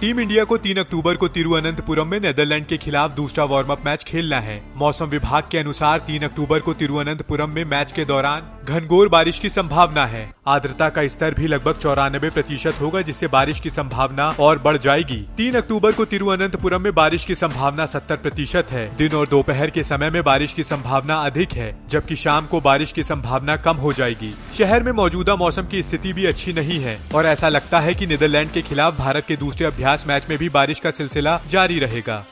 Team India को 3 अक्टूबर को तिरुवनंतपुरम में नेदरलैंड के खिलाफ दूसरा वार्म अप मैच खेलना है। मौसम विभाग के अनुसार 3 अक्टूबर को तिरुवनंतपुरम में मैच के दौरान घनघोर बारिश की संभावना है। आर्द्रता का स्तर भी लगभग चौरानबे प्रतिशत होगा, जिससे बारिश की संभावना और बढ़ जाएगी। तीन अक्टूबर को तिरुवनंतपुरम में बारिश की संभावना सत्तर प्रतिशत है। दिन और दोपहर के समय में बारिश की संभावना अधिक है, जबकि शाम को बारिश की संभावना कम हो जाएगी। शहर में मौजूदा मौसम की स्थिति भी अच्छी नहीं है, और ऐसा लगता है की नीदरलैंड के खिलाफ भारत के दूसरे अभ्यास मैच में भी बारिश का सिलसिला जारी रहेगा।